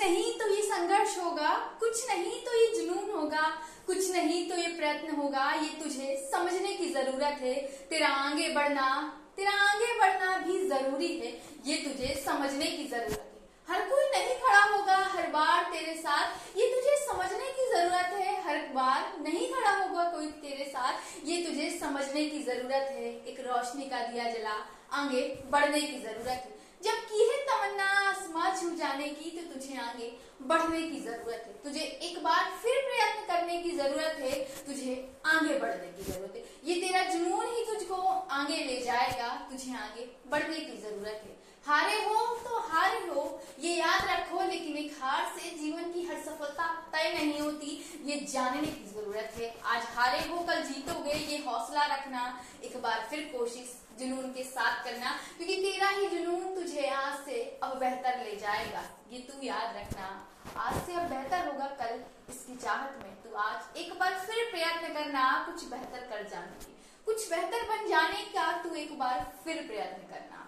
नहीं तो ये संघर्ष होगा, कुछ नहीं तो ये जुनून होगा, कुछ नहीं तो ये प्रयत्न होगा, ये तुझे समझने की ज़रूरत है। तेरा आगे बढ़ना, तेरा आगे बढ़ना भी ज़रूरी है, ये तुझे समझने की ज़रूरत है। हर कोई नहीं खड़ा होगा, हर बार तेरे साथ, ये तुझे समझने की ज़रूरत है। हर बार नहीं खड़ा होगा कोई तेरे साथ, ये तुझे समझने की ज़रूरत है। एक रोशनी का दिया जला, आगे बढ़ने की ज़रूरत है। जाने की तो तुझे आगे बढ़ने की ज़रूरत है। तुझे एक बार फिर प्रयत्न करने की ज़रूरत है, तुझे आगे बढ़ने की ज़रूरत है। ये तेरा जुनून ही तुझको आगे ले जाएगा, तुझे आगे बढ़ने की ज़रूरत है। हारे हो तो हारे हो, ये याद रखो, लेकिन एक हार से जीवन की हर सफलता तय नहीं होती। ये जानने की ज़रूरत है। आज हारे हो, कल जीतोगे हौसला रखना, एक बार फिर कोशिश जुनून के साथ करना, क्योंकि तेरा ही जुनून तुझे आज से अब बेहतर ले जाएगा। ये तू याद रखना। आज से अब बेहतर होगा कल। इसकी चाहत में तू आज एक बार फिर प्रयत्न करना, कुछ बेहतर कर जाने की। कुछ बेहतर बन जाने का तू एक बार फिर प्रयत्न करना।